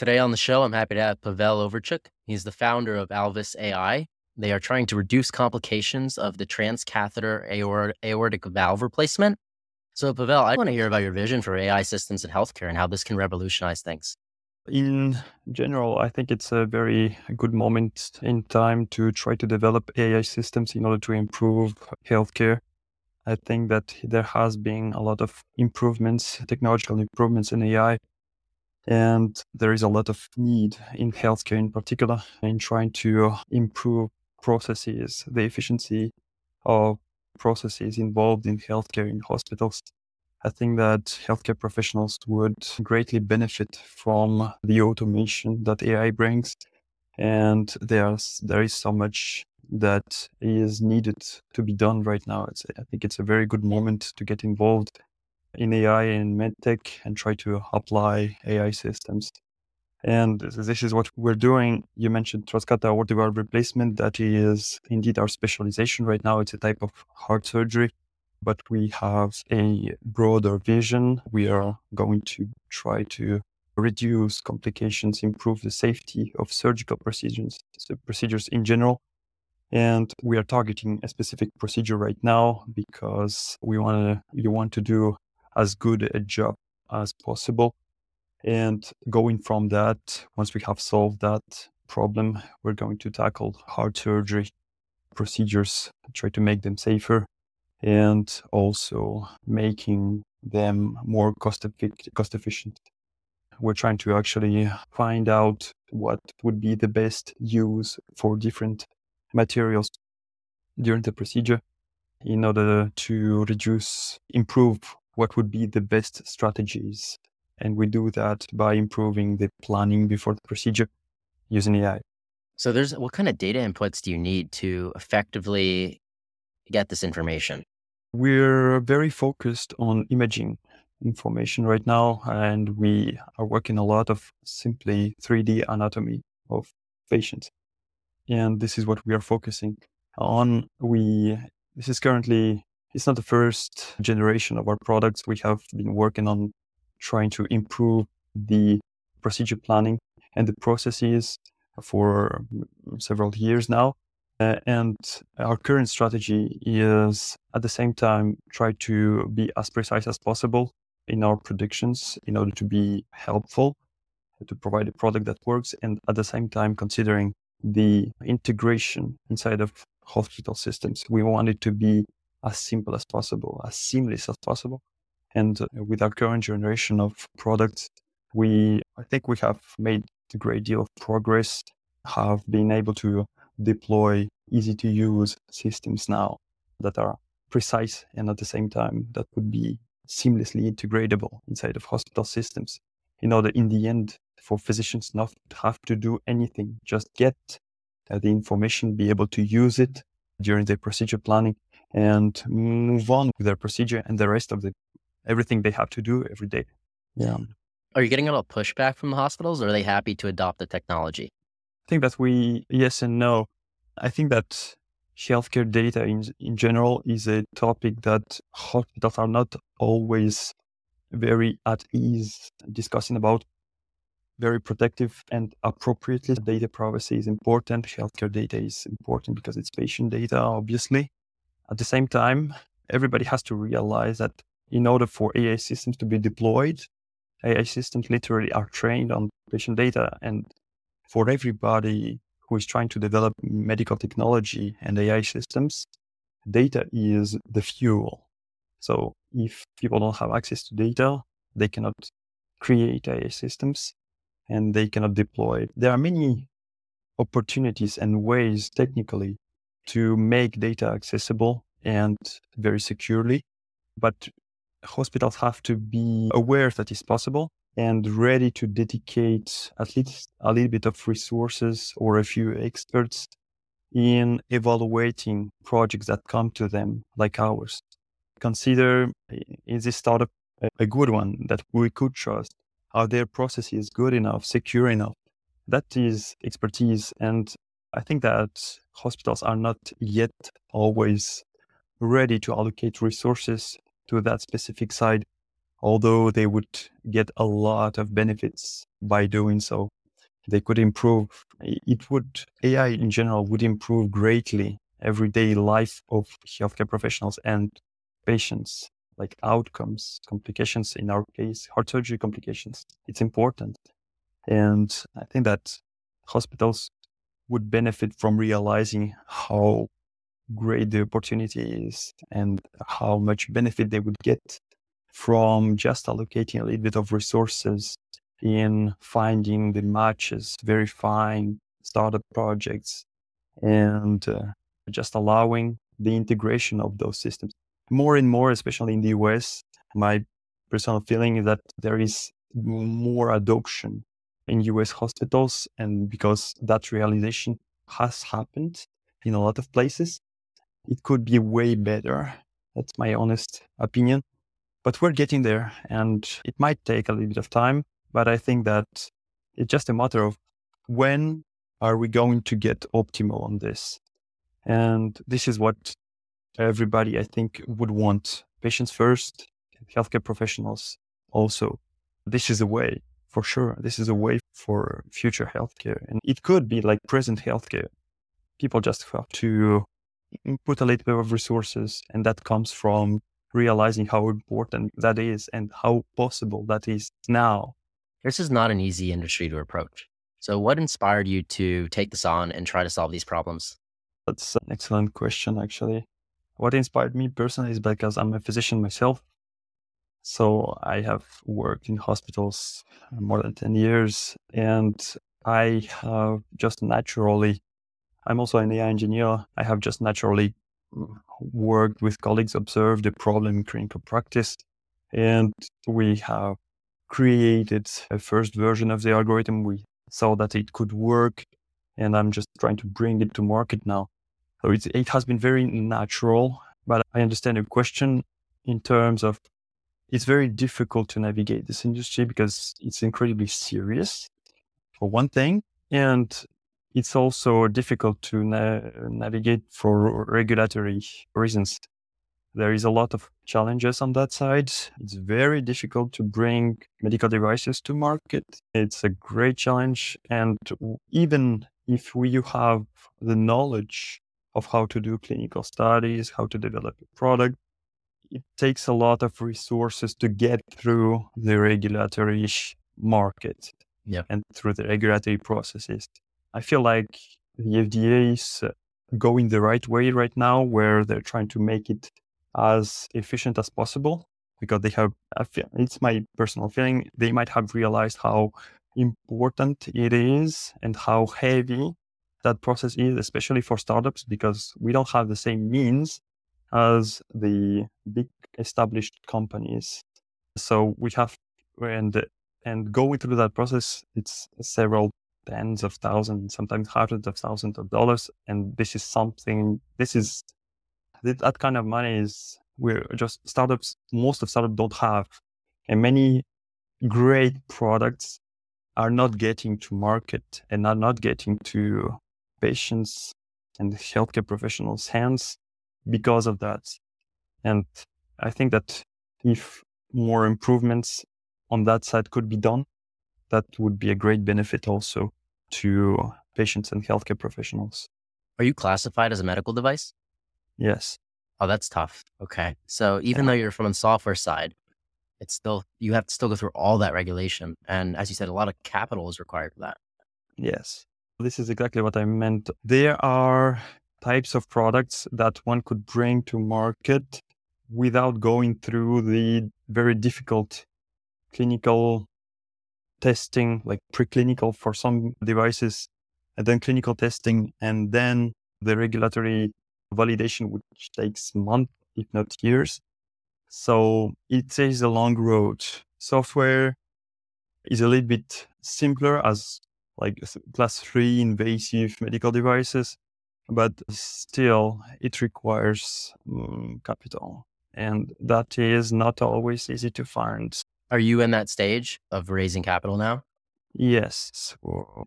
Today on the show, I'm happy to have Pavel Overtchouk. He's the founder of Alviss AI. They are trying to reduce complications of the transcatheter aort- aortic valve replacement. So, Pavel, I want to hear about your vision for AI systems in healthcare and how this can revolutionize things. In general, I think it's a very good moment in time to try to develop AI systems in order to improve healthcare. I think that there has been a lot of improvements, technological improvements in AI, and there is a lot of need in healthcare in particular in trying to uh, improve processes, the efficiency of processes involved in healthcare in hospitals. I think that healthcare professionals would greatly benefit from the automation that AI brings. And there's, there is so much that is needed to be done right now. It's, I think it's a very good moment to get involved in AI and medtech and try to apply AI systems. And this is what we're doing. You mentioned transcatheter aortic replacement. That is indeed our specialization right now. It's a type of heart surgery, but we have a broader vision. We are going to try to reduce complications, improve the safety of surgical procedures, procedures in general. And we are targeting a specific procedure right now because we want to, you want to do as good a job as possible. And going from that, once we have solved that problem, we're going to tackle heart surgery procedures, try to make them safer, and also making them more cost, cost efficient. We're trying to actually find out what would be the best use for different materials during the procedure in order to reduce, improve what would be the best strategies. And we do that by improving the planning before the procedure using AI. So there's what kind of data inputs do you need to effectively get this information? We're very focused on imaging information right now, and we are working a lot of simply 3D anatomy of patients. And this is what we are focusing on. We this is currently it's not the first generation of our products. We have been working on trying to improve the procedure planning and the processes for several years now. Uh, and our current strategy is at the same time try to be as precise as possible in our predictions in order to be helpful to provide a product that works and at the same time considering the integration inside of hospital systems we want it to be as simple as possible, as seamless as possible. And with our current generation of products, we, I think we have made a great deal of progress, have been able to deploy easy to use systems now that are precise and at the same time that would be seamlessly integratable inside of hospital systems in order in the end for physicians not to have to do anything, just get the information, be able to use it during their procedure planning and move on with their procedure and the rest of the everything they have to do every day. Yeah. Are you getting a lot of pushback from the hospitals or are they happy to adopt the technology? I think that we, yes and no. I think that healthcare data in, in general is a topic that hospitals are not always very at ease discussing about. Very protective and appropriately. Data privacy is important. Healthcare data is important because it's patient data, obviously. At the same time, everybody has to realize that in order for AI systems to be deployed, AI systems literally are trained on patient data. And for everybody who is trying to develop medical technology and AI systems, data is the fuel. So if people don't have access to data, they cannot create AI systems and they cannot deploy. There are many opportunities and ways technically to make data accessible and very securely. But hospitals have to be aware that it's possible and ready to dedicate at least a little bit of resources or a few experts in evaluating projects that come to them like ours. Consider is this startup a good one that we could trust? Are their processes good enough, secure enough? That is expertise. And I think that hospitals are not yet always ready to allocate resources to that specific side, although they would get a lot of benefits by doing so. They could improve, it would, AI in general would improve greatly everyday life of healthcare professionals and patients, like outcomes, complications, in our case, heart surgery complications. It's important. And I think that hospitals would benefit from realizing how great the opportunity is and how much benefit they would get from just allocating a little bit of resources in finding the matches, verifying startup projects, and uh, just allowing the integration of those systems. More and more, especially in the US, my personal feeling is that there is more adoption in US hospitals. And because that realization has happened in a lot of places, it could be way better. That's my honest opinion. But we're getting there and it might take a little bit of time. But I think that it's just a matter of when are we going to get optimal on this? And this is what everybody, I think, would want patients first, healthcare professionals also. This is a way for sure. This is a way for future healthcare. And it could be like present healthcare. People just have to put a little bit of resources, and that comes from realizing how important that is and how possible that is now. This is not an easy industry to approach. So, what inspired you to take this on and try to solve these problems? That's an excellent question, actually. What inspired me personally is because I'm a physician myself. So, I have worked in hospitals uh, more than 10 years, and I have just naturally, I'm also an AI engineer. I have just naturally mm, worked with colleagues, observed the problem in clinical practice, and we have created a first version of the algorithm. We saw that it could work, and I'm just trying to bring it to market now. So it has been very natural, but I understand your question in terms of it's very difficult to navigate this industry because it's incredibly serious for one thing. And it's also difficult to na- navigate for regulatory reasons. There is a lot of challenges on that side. It's very difficult to bring medical devices to market. It's a great challenge. And even if we have the knowledge of how to do clinical studies, how to develop a product, it takes a lot of resources to get through the regulatory market yeah. and through the regulatory processes. I feel like the FDA is uh, going the right way right now, where they're trying to make it as efficient as possible because they have, feel, it's my personal feeling, they might have realized how important it is and how heavy that process is, especially for startups, because we don't have the same means as the big established companies. So we have, and, and going through that process, it's several tens of thousands, sometimes hundreds of thousands of dollars. And this is something, this is, that kind of money is, we're just startups, most of startups don't have. And many great products are not getting to market and are not getting to patients and healthcare professionals' hands because of that. And I think that if more improvements on that side could be done, that would be a great benefit also to patients and healthcare professionals. Are you classified as a medical device? Yes. Oh, that's tough. Okay. So even yeah. though you're from the software side, it's still, you have to still go through all that regulation. And as you said, a lot of capital is required for that. Yes. This is exactly what I meant. There are types of products that one could bring to market without going through the very difficult clinical testing, like preclinical for some devices, and then clinical testing, and then the regulatory validation, which takes months, if not years. So it is a long road. Software is a little bit simpler as like class three invasive medical devices, but still it requires um, capital. And that is not always easy to find. Are you in that stage of raising capital now? Yes,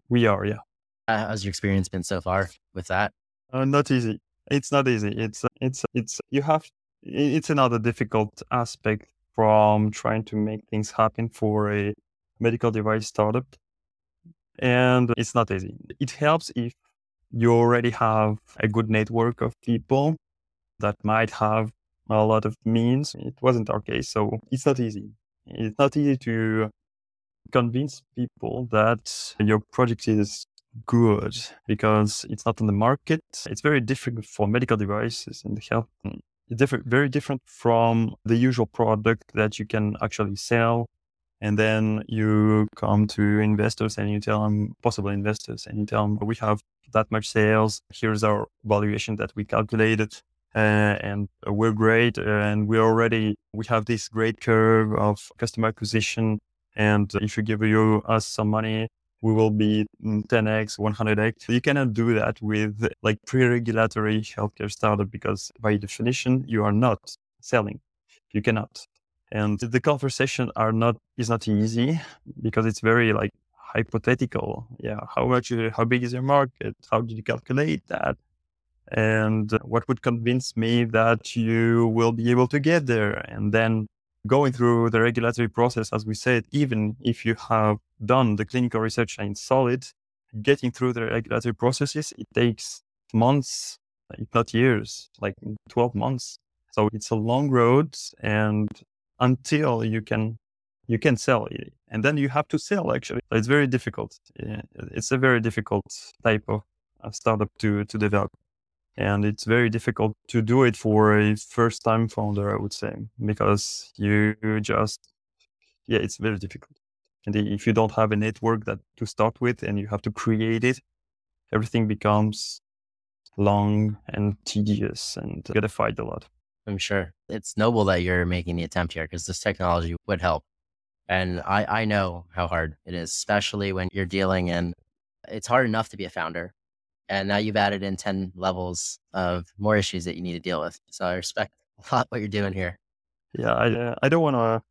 we are. Yeah. Uh, how's your experience been so far with that? Uh, not easy. It's not easy. It's it's it's you have. It's another difficult aspect from trying to make things happen for a medical device startup and it's not easy. It helps if you already have a good network of people that might have a lot of means. It wasn't our case, so it's not easy. It's not easy to convince people that your project is good because it's not on the market. It's very different for medical devices and health. It's different, very different from the usual product that you can actually sell. And then you come to investors and you tell them, possible investors, and you tell them, we have that much sales. Here's our valuation that we calculated. Uh, and we're great. And we already, we have this great curve of customer acquisition. And if you give you us some money, we will be 10x, 100x. You cannot do that with like pre-regulatory healthcare startup because by definition, you are not selling. You cannot. And the conversation are not, is not easy because it's very like hypothetical. Yeah. How much, uh, how big is your market? How did you calculate that? And what would convince me that you will be able to get there? And then going through the regulatory process, as we said, even if you have done the clinical research and solid, getting through the regulatory processes, it takes months, if not years, like 12 months. So it's a long road and until you can you can sell it and then you have to sell actually. It's very difficult. It's a very difficult type of uh, startup to to develop and it's very difficult to do it for a first time founder i would say because you just yeah it's very difficult. And if you don't have a network that to start with and you have to create it everything becomes long and tedious and you gotta fight a lot. I'm sure. It's noble that you're making the attempt here because this technology would help and i i know how hard it is especially when you're dealing in it's hard enough to be a founder and now you've added in 10 levels of more issues that you need to deal with. So I respect a lot what you're doing here. Yeah, I, uh, I don't want to,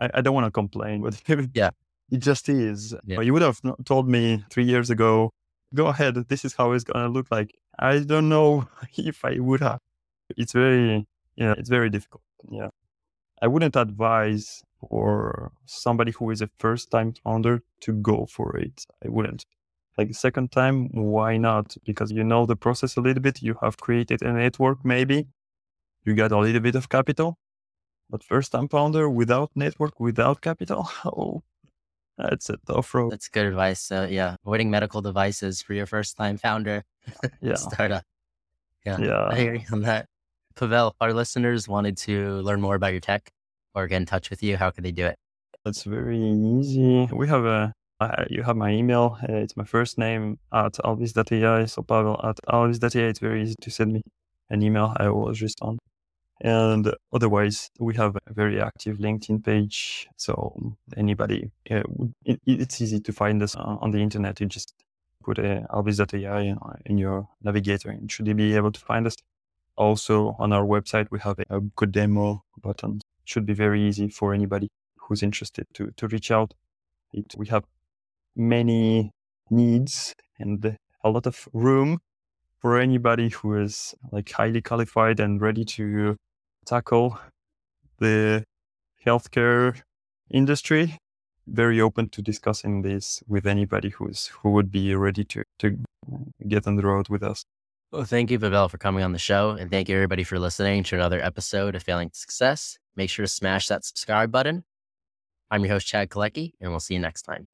I, I, don't want to complain, but yeah, it just is. Yeah. You would have told me three years ago, go ahead, this is how it's going to look like. I don't know if I would have. It's very, yeah, it's very difficult. Yeah. I wouldn't advise for somebody who is a first time founder to go for it. I wouldn't. Like second time why not? Because you know the process a little bit you have created a network maybe. You got a little bit of capital. But first time founder without network without capital oh that's a tough road. That's good advice uh, yeah. Avoiding medical devices for your first time founder. Yeah. Startup. Yeah yeah. I hear you on that. Pavel our listeners wanted to learn more about your tech or get in touch with you how can they do it it's very easy we have a uh, you have my email. Uh, it's my first name at alviss.ai. So Pavel at alviss.ai. It's very easy to send me an email. I will respond. And otherwise, we have a very active LinkedIn page. So anybody, uh, it, it's easy to find us on the internet. You just put a alviss.ai in your navigator and should you be able to find us. Also on our website, we have a good demo button. Should be very easy for anybody who's interested to, to reach out. It, we have many needs and a lot of room for anybody who is like highly qualified and ready to tackle the healthcare industry. Very open to discussing this with anybody who's who would be ready to to get on the road with us. Well thank you pavel for coming on the show and thank you everybody for listening to another episode of failing to success make sure to smash that subscribe button I'm your host, Chad Kalecki, and we'll see you next time.